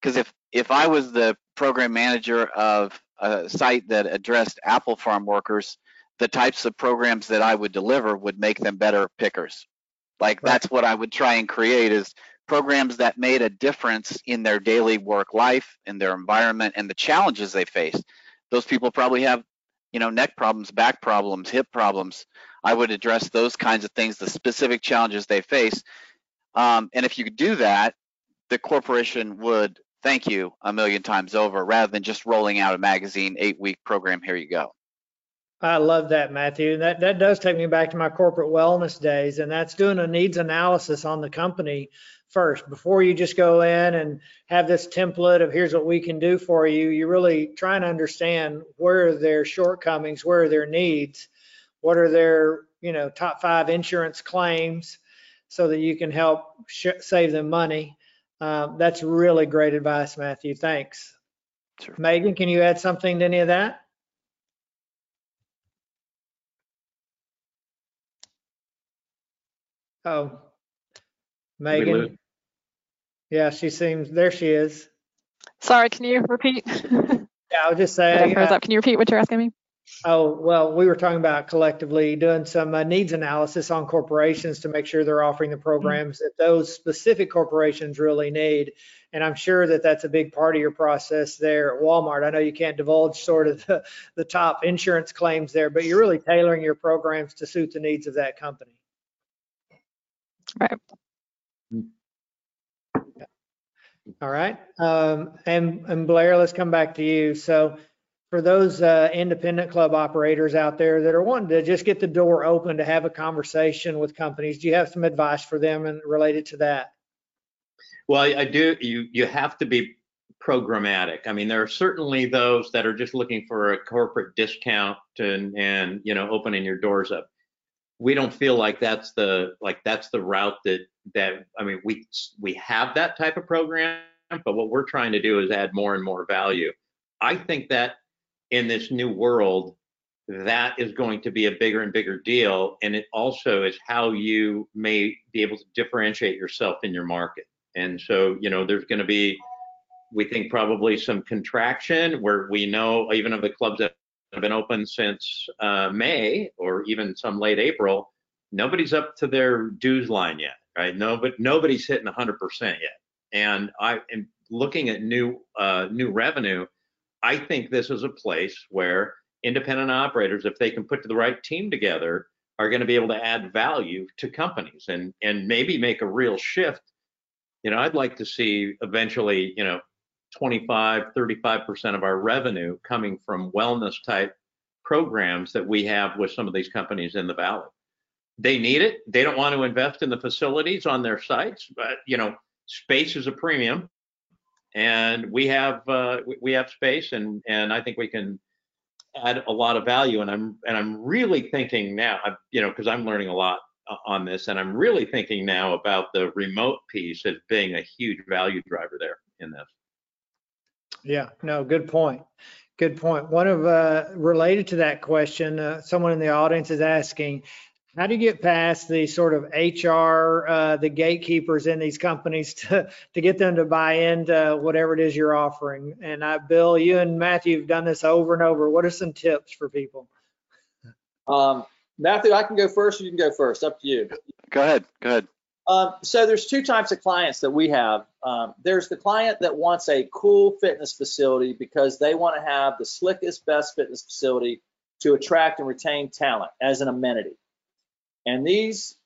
because if if I was the program manager of a site that addressed apple farm workers, the types of programs that I would deliver would make them better pickers. Like Right. that's what I would try and create is programs that made a difference in their daily work life, in their environment, and the challenges they face. Those people probably have, you know, neck problems, back problems, hip problems. I would address those kinds of things, the specific challenges they face. Um, and if you could do that, the corporation would thank you a million times over rather than just rolling out a magazine eight week program. Here you go. I love that, Matthew. That that does take me back to my corporate wellness days, and that's doing a needs analysis on the company first before you just go in and have this template of here's what we can do for you. You're really trying to understand where are their shortcomings, where are their needs, what are their you know top five insurance claims, so that you can help sh- save them money. Um, that's really great advice, Matthew. Thanks. Sure. Megan, can you add something to any of that? Oh, Megan. Yeah, she seems, there she is. Sorry, can you repeat? Yeah, I was just I saying, froze uh, up. Can you repeat what you're asking me? oh, well, we were talking about collectively doing some uh, needs analysis on corporations to make sure they're offering the programs that those specific corporations really need. And I'm sure that that's a big part of your process there at Walmart. I know you can't divulge sort of the, the top insurance claims there, but you're really tailoring your programs to suit the needs of that company. Right. All right. Um, and, and Blair, let's come back to you. So for those uh, independent club operators out there that are wanting to just get the door open to have a conversation with companies, do you have some advice for them and related to that? Well, I do. You you have to be programmatic. I mean, there are certainly those that are just looking for a corporate discount and and you know opening your doors up. We don't feel like that's the like that's the route that that I mean we we have that type of program, but what we're trying to do is add more and more value. I think that in this new world, that is going to be a bigger and bigger deal, and it also is how you may be able to differentiate yourself in your market. And so you know there's going to be we think probably some contraction where we know even of the clubs that have been open since uh, May or even some late April, nobody's up to their dues line yet, right? No, but nobody's hitting 100% yet. And I am looking at new uh, new revenue. I think this is a place where independent operators, if they can put the right team together, are going to be able to add value to companies and and maybe make a real shift. You know, I'd like to see eventually, you know, 25, 35% of our revenue coming from wellness type programs that we have with some of these companies in the valley. They need it. They don't want to invest in the facilities on their sites, but you know, space is a premium, and we have uh, we have space, and and I think we can add a lot of value. And I'm and I'm really thinking now, you know, because I'm learning a lot on this, and I'm really thinking now about the remote piece as being a huge value driver there in this. Yeah, no, good point. Good point. One of, uh, related to that question, uh, someone in the audience is asking, how do you get past the sort of HR, uh, the gatekeepers in these companies to, to get them to buy into whatever it is you're offering? And I, Bill, you and Matthew have done this over and over. What are some tips for people? Um, Matthew, I can go first. Or you can go first. Up to you. Go ahead. Go ahead. Um, so there's two types of clients that we have. Um, there's the client that wants a cool fitness facility because they want to have the slickest, best fitness facility to attract and retain talent as an amenity. And these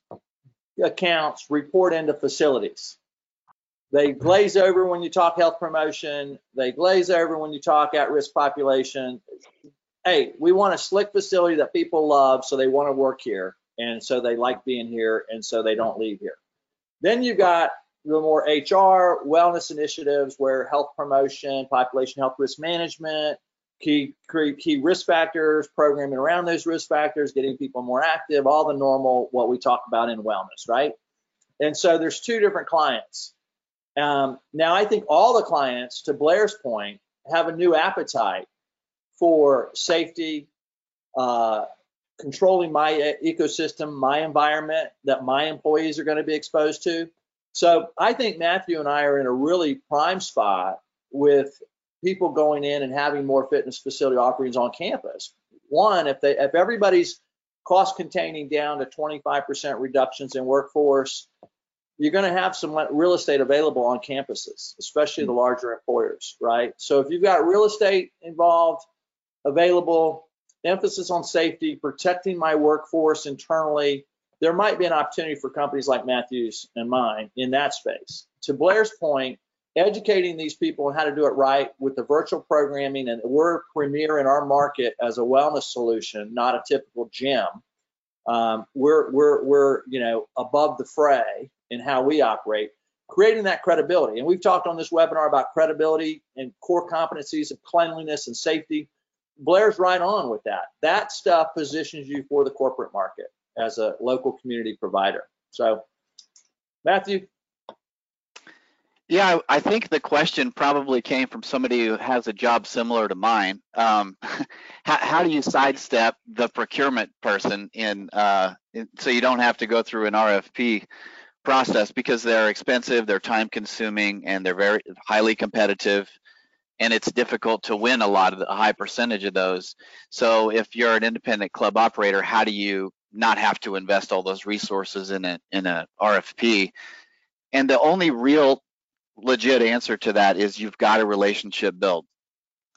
accounts report into facilities. They glaze over when you talk health promotion. They glaze over when you talk at-risk population. Hey, we want a slick facility that people love, so they want to work here, and so they like being here, and so they don't leave here. Then you've got the more HR wellness initiatives where health promotion, population health risk management, key key risk factors, programming around those risk factors, getting people more active, all the normal what we talk about in wellness, right? And so there's two different clients. Um, now I think all the clients, to Blair's point, have a new appetite for safety, uh, controlling my uh, ecosystem, my environment that my employees are going to be exposed to. So I think Matthew and I are in a really prime spot with people going in and having more fitness facility offerings on campus. One, if they if everybody's cost containing down to 25% reductions in workforce, you're going to have some real estate available on campuses, especially the mm. larger employers, right? So if you've got real estate involved, available, emphasis on safety, protecting my workforce internally, there might be an opportunity for companies like Matthews and mine in that space. To Blair's point, educating these people on how to do it right with the virtual programming, and we're premier in our market as a wellness solution, not a typical gym. Um, we're we're we're you know above the fray in how we operate, creating that credibility. And we've talked on this webinar about credibility and core competencies of cleanliness and safety. Blair's right on with that. That stuff positions you for the corporate market as a local community provider. So, Matthew. Yeah, I think the question probably came from somebody who has a job similar to mine. Um, how, how, do you sidestep the procurement person in, uh, in, so you don't have to go through an RFP process because they're expensive, they're time consuming, and they're very highly competitive and it's difficult to win a lot of the, a high percentage of those. So if you're an independent club operator, how do you not have to invest all those resources in a in a RFP? And the only real legit answer to that is you've got a relationship build.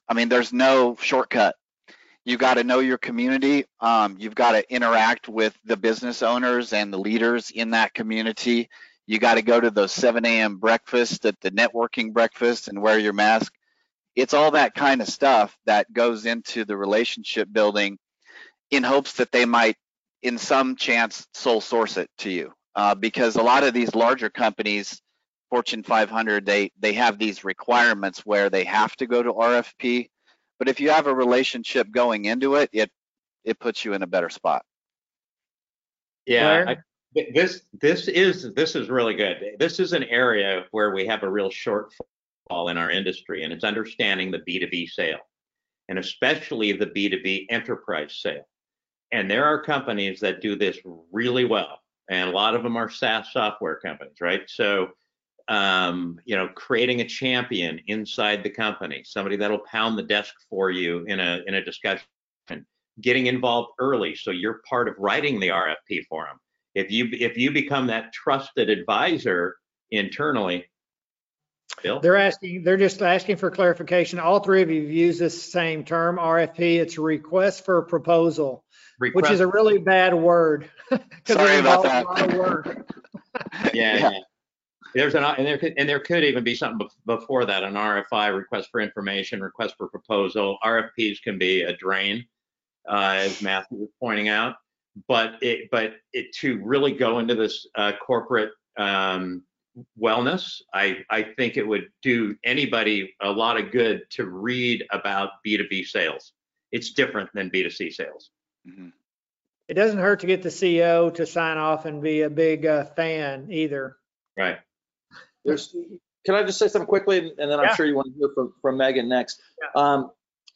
I mean, there's no shortcut. You got to know your community. Um, you've got to interact with the business owners and the leaders in that community. You got to go to those 7 a.m. breakfast at the networking breakfast and wear your mask it's all that kind of stuff that goes into the relationship building in hopes that they might in some chance sole source it to you. Uh, because a lot of these larger companies fortune 500 they they have these requirements where they have to go to rfp but if you have a relationship going into it it it puts you in a better spot. Yeah, I- this this is this is really good. This is an area where we have a real shortfall in our industry, and it's understanding the B2B sale, and especially the B2B enterprise sale. And there are companies that do this really well, and a lot of them are SaaS software companies, right? So, um, you know, creating a champion inside the company, somebody that'll pound the desk for you in a in a discussion, getting involved early, so you're part of writing the RFP for them if you if you become that trusted advisor internally bill They're asking, they're just asking for clarification. All three of you have used this same term, RFP. It's a request for a proposal, which is a really bad word. 'cause it Sorry about involves a lot of that. work. yeah, Yeah. yeah. there's an and there could and there could even be something bef- before that an rfi request for information request for proposal rfps can be a drain uh, as matthew was pointing out but it but it to really go into this uh, corporate um, wellness i i think it would do anybody a lot of good to read about b2b sales it's different than b2c sales Mhm. It doesn't hurt to get the CEO to sign off and be a big uh, fan either. right There's, can I just say something quickly, and then I'm Yeah. sure you want to hear from, from Megan next. Um,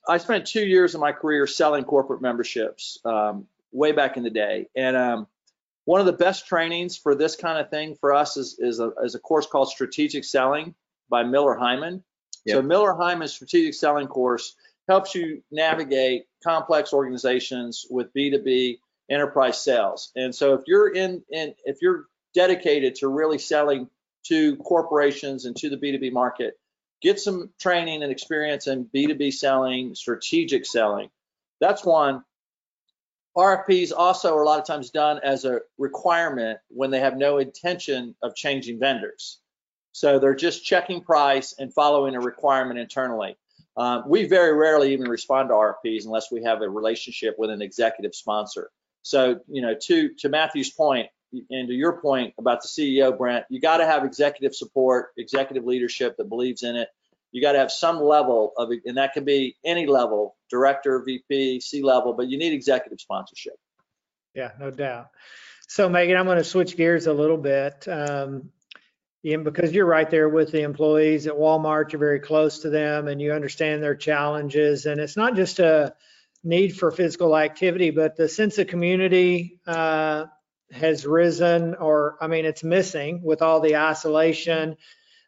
I spent two years of my career selling corporate memberships um, way back in the day, and um, one of the best trainings for this kind of thing for us is is a, is a course called Strategic Selling by Miller Heiman. So Miller Heiman's Strategic Selling course helps you navigate complex organizations with B2B enterprise sales. And so if you're in, in if you're dedicated to really selling to corporations and to the B2B market, get some training and experience in B2B selling, strategic selling. That's one. RFPs also are a lot of times done as a requirement when they have no intention of changing vendors. So they're just checking price and following a requirement internally. Um, we very rarely even respond to RFPs unless we have a relationship with an executive sponsor. So, you know, to to Matthew's point and to your point about the CEO, Brent, you got to have executive support, executive leadership that believes in it. You got to have some level of, and that can be any level, director, VP, C level, but you need executive sponsorship. Yeah, no doubt. So Megan, I'm going to switch gears a little bit. Um, because you're right there with the employees at Walmart, you're very close to them and you understand their challenges. And it's not just a need for physical activity, but the sense of community uh, has risen or, I mean, it's missing with all the isolation.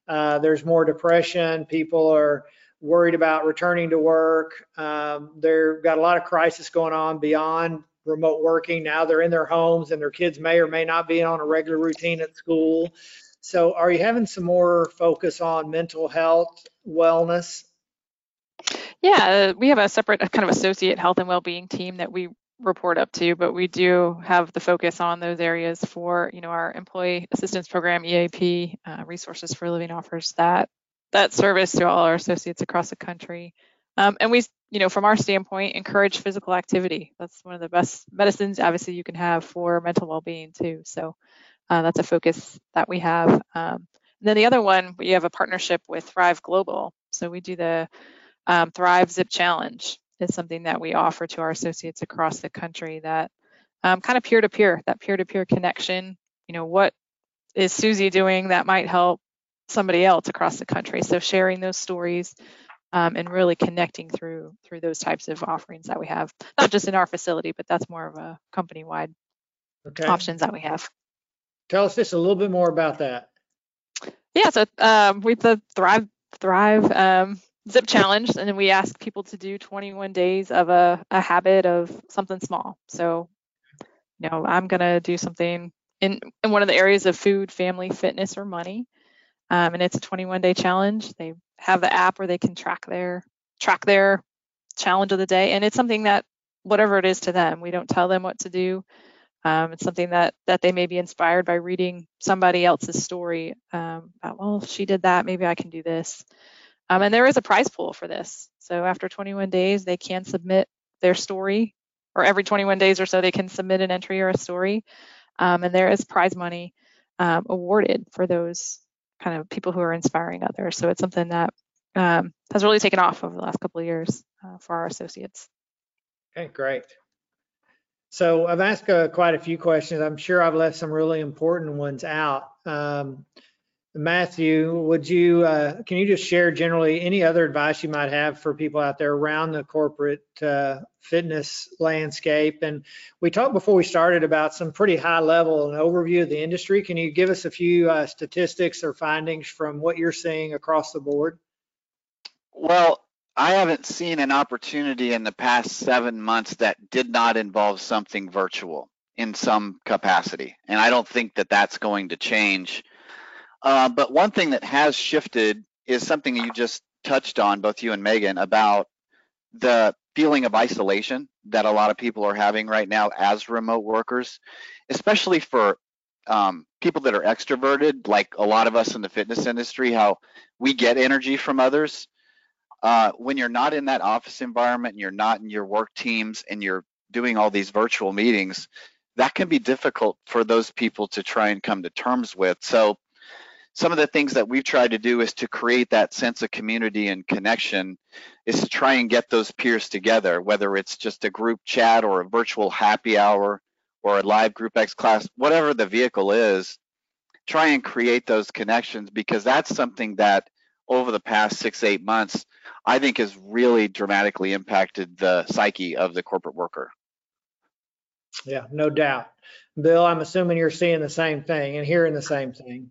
Uh, there's more depression. People are worried about returning to work. Um, they've got a lot of crisis going on beyond remote working. Now they're in their homes and their kids may or may not be on a regular routine at school. So are you having some more focus on mental health, wellness? Yeah, uh, we have a separate kind of associate health and well-being team that we report up to, but we do have the focus on those areas for, you know, our employee assistance program, EAP, uh, Resources for Living offers that that service to all our associates across the country. Um, and we, you know, from our standpoint, encourage physical activity. That's one of the best medicines, obviously, you can have for mental well-being too. So uh, that's a focus that we have. Um, and then the other one, we have a partnership with Thrive Global. So we do the um, Thrive Zip Challenge is something that we offer to our associates across the country that um, kind of peer-to-peer, that peer-to-peer connection. You know, what is Susie doing that might help somebody else across the country? So sharing those stories um, and really connecting through through those types of offerings that we have, not just in our facility, but that's more of a company-wide Okay. options that we have. Tell us just a little bit more about that. Yeah, so um, with the Thrive Thrive um, Zip Challenge, and then we ask people to do 21 days of a, a habit of something small. So, you know, I'm gonna do something in in one of the areas of food, family, fitness, or money, um, and it's a 21 day challenge. They have the app where they can track their track their challenge of the day, and it's something that whatever it is to them, we don't tell them what to do. Um, it's something that that they may be inspired by reading somebody else's story um, about. Well, she did that, maybe I can do this. Um, and there is a prize pool for this. So after 21 days, they can submit their story, or every 21 days or so, they can submit an entry or a story. Um, and there is prize money um, awarded for those kind of people who are inspiring others. So it's something that um, has really taken off over the last couple of years uh, for our associates. Okay, great. So I've asked uh, quite a few questions. I'm sure I've left some really important ones out. Um, Matthew, would you, uh, can you just share generally any other advice you might have for people out there around the corporate uh, fitness landscape? And we talked before we started about some pretty high level and overview of the industry. Can you give us a few uh, statistics or findings from what you're seeing across the board? Well, I haven't seen an opportunity in the past seven months that did not involve something virtual in some capacity. And I don't think that that's going to change uh, but one thing that has shifted is something you just touched on, both you and Megan, about the feeling of isolation that a lot of people are having right now as remote workers, especially for um, people that are extroverted, like a lot of us in the fitness industry, how we get energy from others. Uh, when you're not in that office environment and you're not in your work teams and you're doing all these virtual meetings, that can be difficult for those people to try and come to terms with. So some of the things that we've tried to do is to create that sense of community and connection is to try and get those peers together whether it's just a group chat or a virtual happy hour or a live group x class whatever the vehicle is try and create those connections because that's something that over the past six eight months i think has really dramatically impacted the psyche of the corporate worker. Yeah no doubt. Bill i'm assuming you're seeing the same thing and hearing the same thing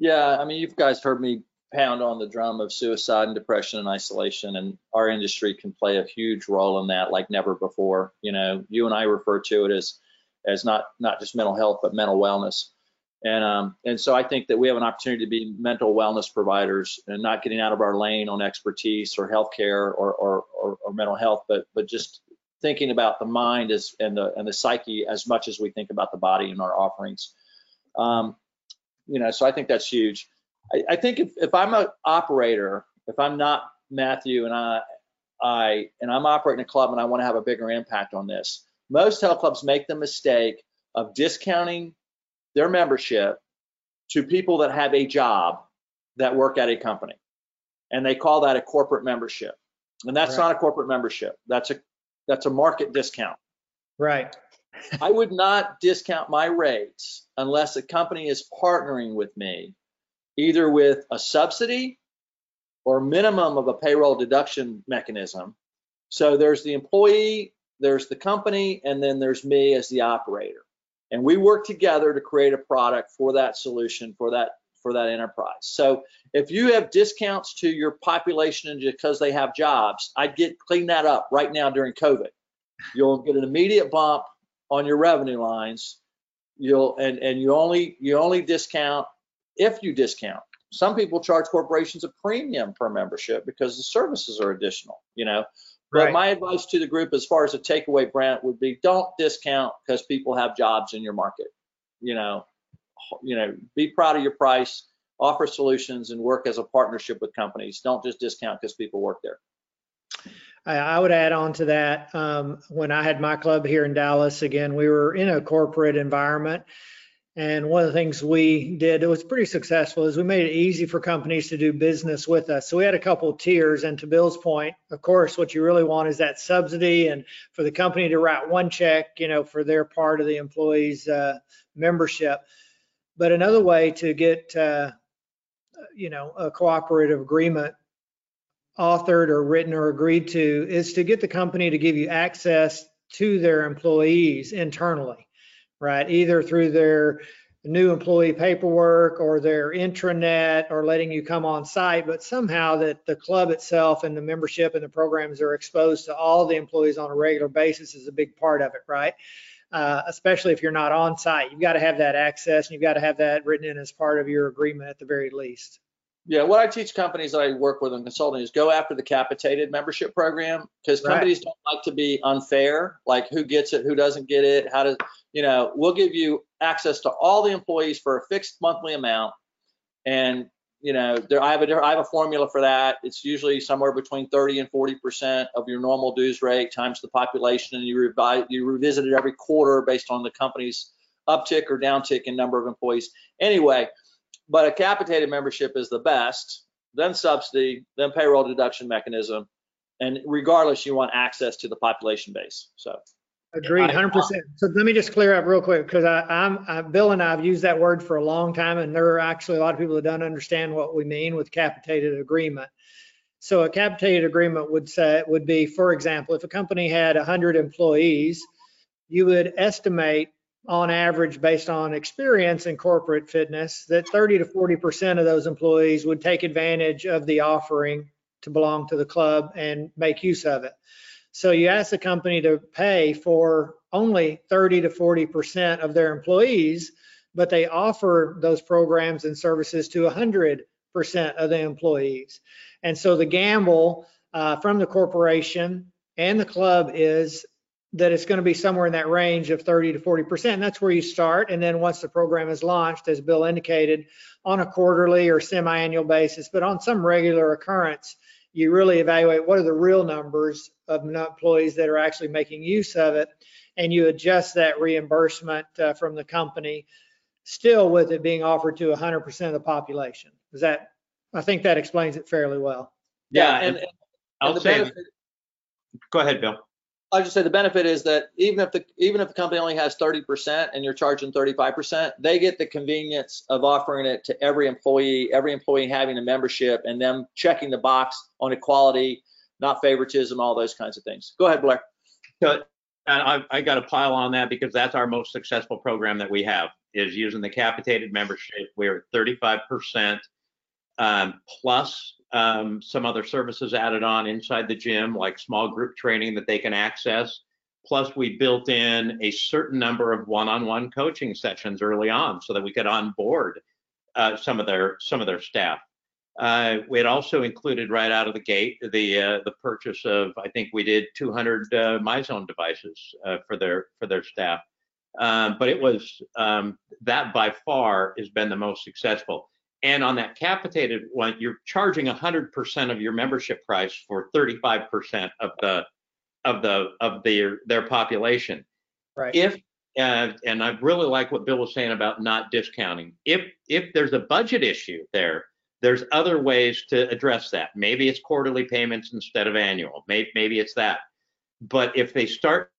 yeah, I mean, you guys heard me pound on the drum of suicide and depression and isolation, and our industry can play a huge role in that like never before. You know, you and I refer to it as as not not just mental health but mental wellness. And um, and so I think that we have an opportunity to be mental wellness providers and not getting out of our lane on expertise or healthcare or or, or, or mental health, but but just thinking about the mind as and the and the psyche as much as we think about the body in our offerings. Um, you know, so I think that's huge. I, I think if, if I'm an operator, if I'm not Matthew and I, I and I'm operating a club and I want to have a bigger impact on this, most health clubs make the mistake of discounting their membership to people that have a job that work at a company. And they call that a corporate membership. And that's right. not a corporate membership. That's a that's a market discount. Right. I would not discount my rates unless a company is partnering with me, either with a subsidy or minimum of a payroll deduction mechanism. So there's the employee, there's the company, and then there's me as the operator. And we work together to create a product for that solution for that for that enterprise. So if you have discounts to your population because they have jobs, I'd get clean that up right now during COVID. You'll get an immediate bump on your revenue lines. You'll and and you only you only discount if you discount. Some people charge corporations a premium per membership because the services are additional, you know. But right. my advice to the group as far as a takeaway, Brent, would be don't discount because people have jobs in your market. You know, you know, be proud of your price, offer solutions, and work as a partnership with companies. Don't just discount because people work there. I would add on to that. Um, when I had my club here in Dallas, again, we were in a corporate environment. And one of the things we did, it was pretty successful, is we made it easy for companies to do business with us. So we had a couple of tiers. And to Bill's point, of course, what you really want is that subsidy and for the company to write one check, you know, for their part of the employee's uh, membership. But another way to get, uh, you know, a cooperative agreement authored or written or agreed to is to get the company to give you access to their employees internally, right? Either through their new employee paperwork or their intranet or letting you come on site, but somehow that the club itself and the membership and the programs are exposed to all the employees on a regular basis is a big part of it, right? Uh, especially if you're not on site, you've got to have that access and you've got to have that written in as part of your agreement at the very least. Yeah, what I teach companies that I work with in consulting is go after the capitated membership program because companies right. don't like to be unfair, like who gets it, who doesn't get it, how does, you know, we'll give you access to all the employees for a fixed monthly amount. And, you know, there, I have a, I have a formula for that. It's usually somewhere between 30 and 40% of your normal dues rate times the population. And you, revise, you revisit it every quarter based on the company's uptick or downtick in number of employees. Anyway, but a capitated membership is the best, then subsidy, then payroll deduction mechanism. And regardless, you want access to the population base. So Agreed, I- hundred percent. So let me just clear up real quick, because I, I'm, I, Bill and I have used that word for a long time, and there are actually a lot of people that don't understand what we mean with capitated agreement. So a capitated agreement would say, would be, for example, if a company had hundred employees, you would estimate on average, based on experience in corporate fitness, that thirty to forty percent of those employees would take advantage of the offering to belong to the club and make use of it. So you ask the company to pay for only 30 to 40% of their employees, but they offer those programs and services to 100% of the employees. And so the gamble uh, from the corporation and the club is that it's going to be somewhere in that range of 30 to 40%. That's where you start. And then once the program is launched, as Bill indicated, on a quarterly or semi-annual basis, but on some regular occurrence, you really evaluate what are the real numbers of employees that are actually making use of it, and you adjust that reimbursement uh, from the company, still with it being offered to 100% of the population. Is that, I think that explains it fairly well. Yeah, and, and and I'll the say, benefit, go ahead, Bill. I just say the benefit is that even if the even if the company only has 30% and you're charging 35%, they get the convenience of offering it to every employee, every employee having a membership and them checking the box on equality, not favoritism, all those kinds of things. Go ahead, Blair. So, I, I got to pile on that because that's our most successful program that we have is using the capitated membership. We're at 35% um, plus um, some other services added on inside the gym, like small group training that they can access. Plus, we built in a certain number of one-on-one coaching sessions early on so that we could onboard uh, some of their some of their staff. Uh, we had also included right out of the gate the uh, the purchase of I think we did 200 uh, MyZone devices uh, for their for their staff. Um, but it was um, that by far has been the most successful. And on that capitated one, you're charging 100% of your membership price for 35% of the of the of their their population. Right. If uh, and I really like what Bill was saying about not discounting. If if there's a budget issue there, there's other ways to address that. Maybe it's quarterly payments instead of annual. Maybe maybe it's that. But if they start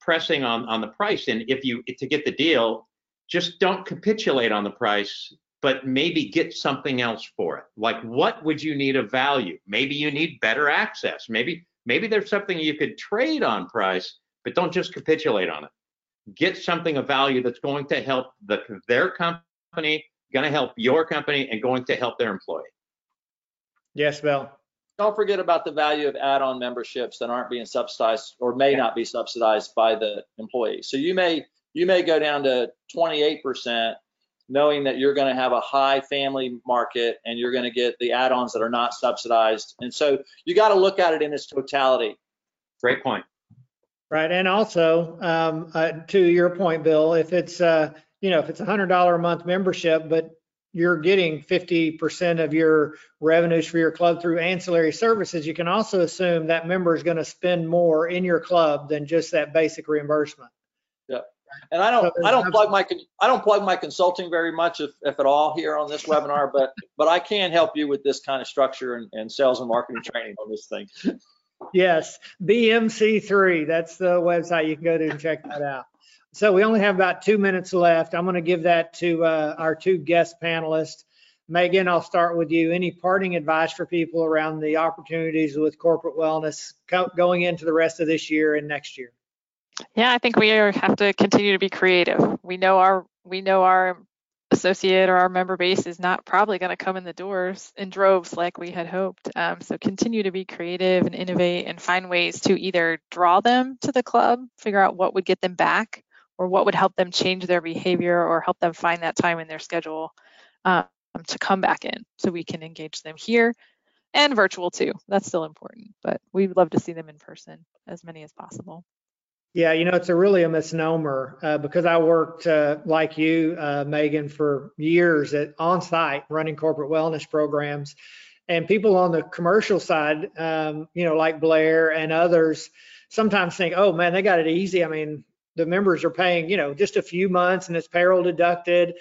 pressing on on the price, and if you to get the deal, just don't capitulate on the price but maybe get something else for it. Like what would you need of value? Maybe you need better access. Maybe maybe there's something you could trade on price, but don't just capitulate on it. Get something of value that's going to help the, their company, going to help your company, and going to help their employee. Yes, Bill. Don't forget about the value of add-on memberships that aren't being subsidized or may not be subsidized by the employee. So you may you may go down to 28% knowing that you're going to have a high family market and you're going to get the add-ons that are not subsidized. And so you got to look at it in its totality. Great point. Right. And also, um, uh, to your point, Bill, if it's, uh, you know, if it's a hundred dollar a month membership, but you're getting 50% of your revenues for your club through ancillary services, you can also assume that member is going to spend more in your club than just that basic reimbursement. And I don't, I don't plug my, I don't plug my consulting very much, if, if at all, here on this webinar, but, but I can help you with this kind of structure and, and sales and marketing training on this thing. Yes, BMC3, that's the website you can go to and check that out. So we only have about two minutes left. I'm going to give that to uh, our two guest panelists. Megan, I'll start with you. Any parting advice for people around the opportunities with corporate wellness co- going into the rest of this year and next year? Yeah, I think we are, have to continue to be creative. We know our we know our associate or our member base is not probably going to come in the doors in droves like we had hoped. Um, so continue to be creative and innovate and find ways to either draw them to the club, figure out what would get them back, or what would help them change their behavior or help them find that time in their schedule um, to come back in, so we can engage them here and virtual too. That's still important, but we'd love to see them in person as many as possible. Yeah, you know, it's a really a misnomer uh, because I worked uh, like you, uh, Megan, for years at on site running corporate wellness programs. And people on the commercial side, um, you know, like Blair and others, sometimes think, oh man, they got it easy. I mean, the members are paying, you know, just a few months and it's payroll deducted.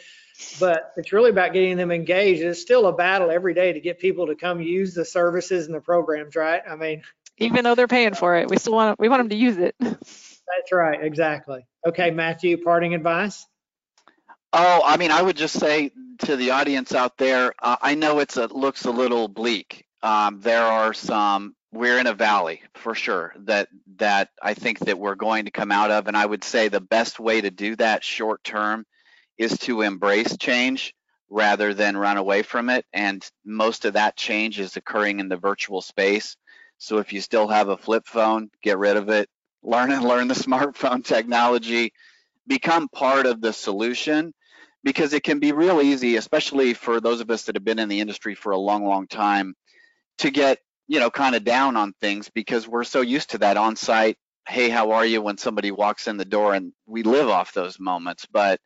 But it's really about getting them engaged. It's still a battle every day to get people to come use the services and the programs, right? I mean, Even though they're paying for it, we still want we want them to use it. That's right, exactly. Okay, Matthew, parting advice? Oh, I mean, I would just say to the audience out there, uh, I know it's a looks a little bleak. Um, there are some. We're in a valley for sure that that I think that we're going to come out of, and I would say the best way to do that short term is to embrace change rather than run away from it. And most of that change is occurring in the virtual space. So if you still have a flip phone, get rid of it. Learn and learn the smartphone technology. Become part of the solution because it can be real easy, especially for those of us that have been in the industry for a long, long time, to get, you know, kind of down on things because we're so used to that on site, hey, how are you when somebody walks in the door and we live off those moments. But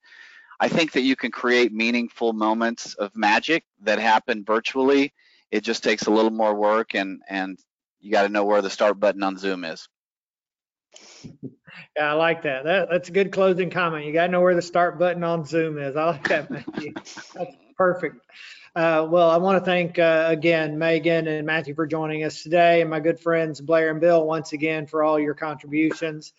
I think that you can create meaningful moments of magic that happen virtually. It just takes a little more work and and you got to know where the start button on Zoom is. Yeah, I like that. That, that's a good closing comment. You gotta know where the start button on Zoom is. I like that, Matthew. That's perfect. Uh, well, I want to thank, uh, again, Megan and Matthew for joining us today and my good friends Blair and Bill once again for all your contributions.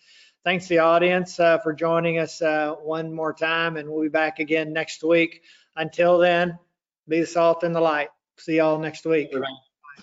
Thanks to the audience, uh, for joining us, uh, one more time and we'll be back again next week. Until then, be the salt and the light. See y'all next week. Take care. Bye.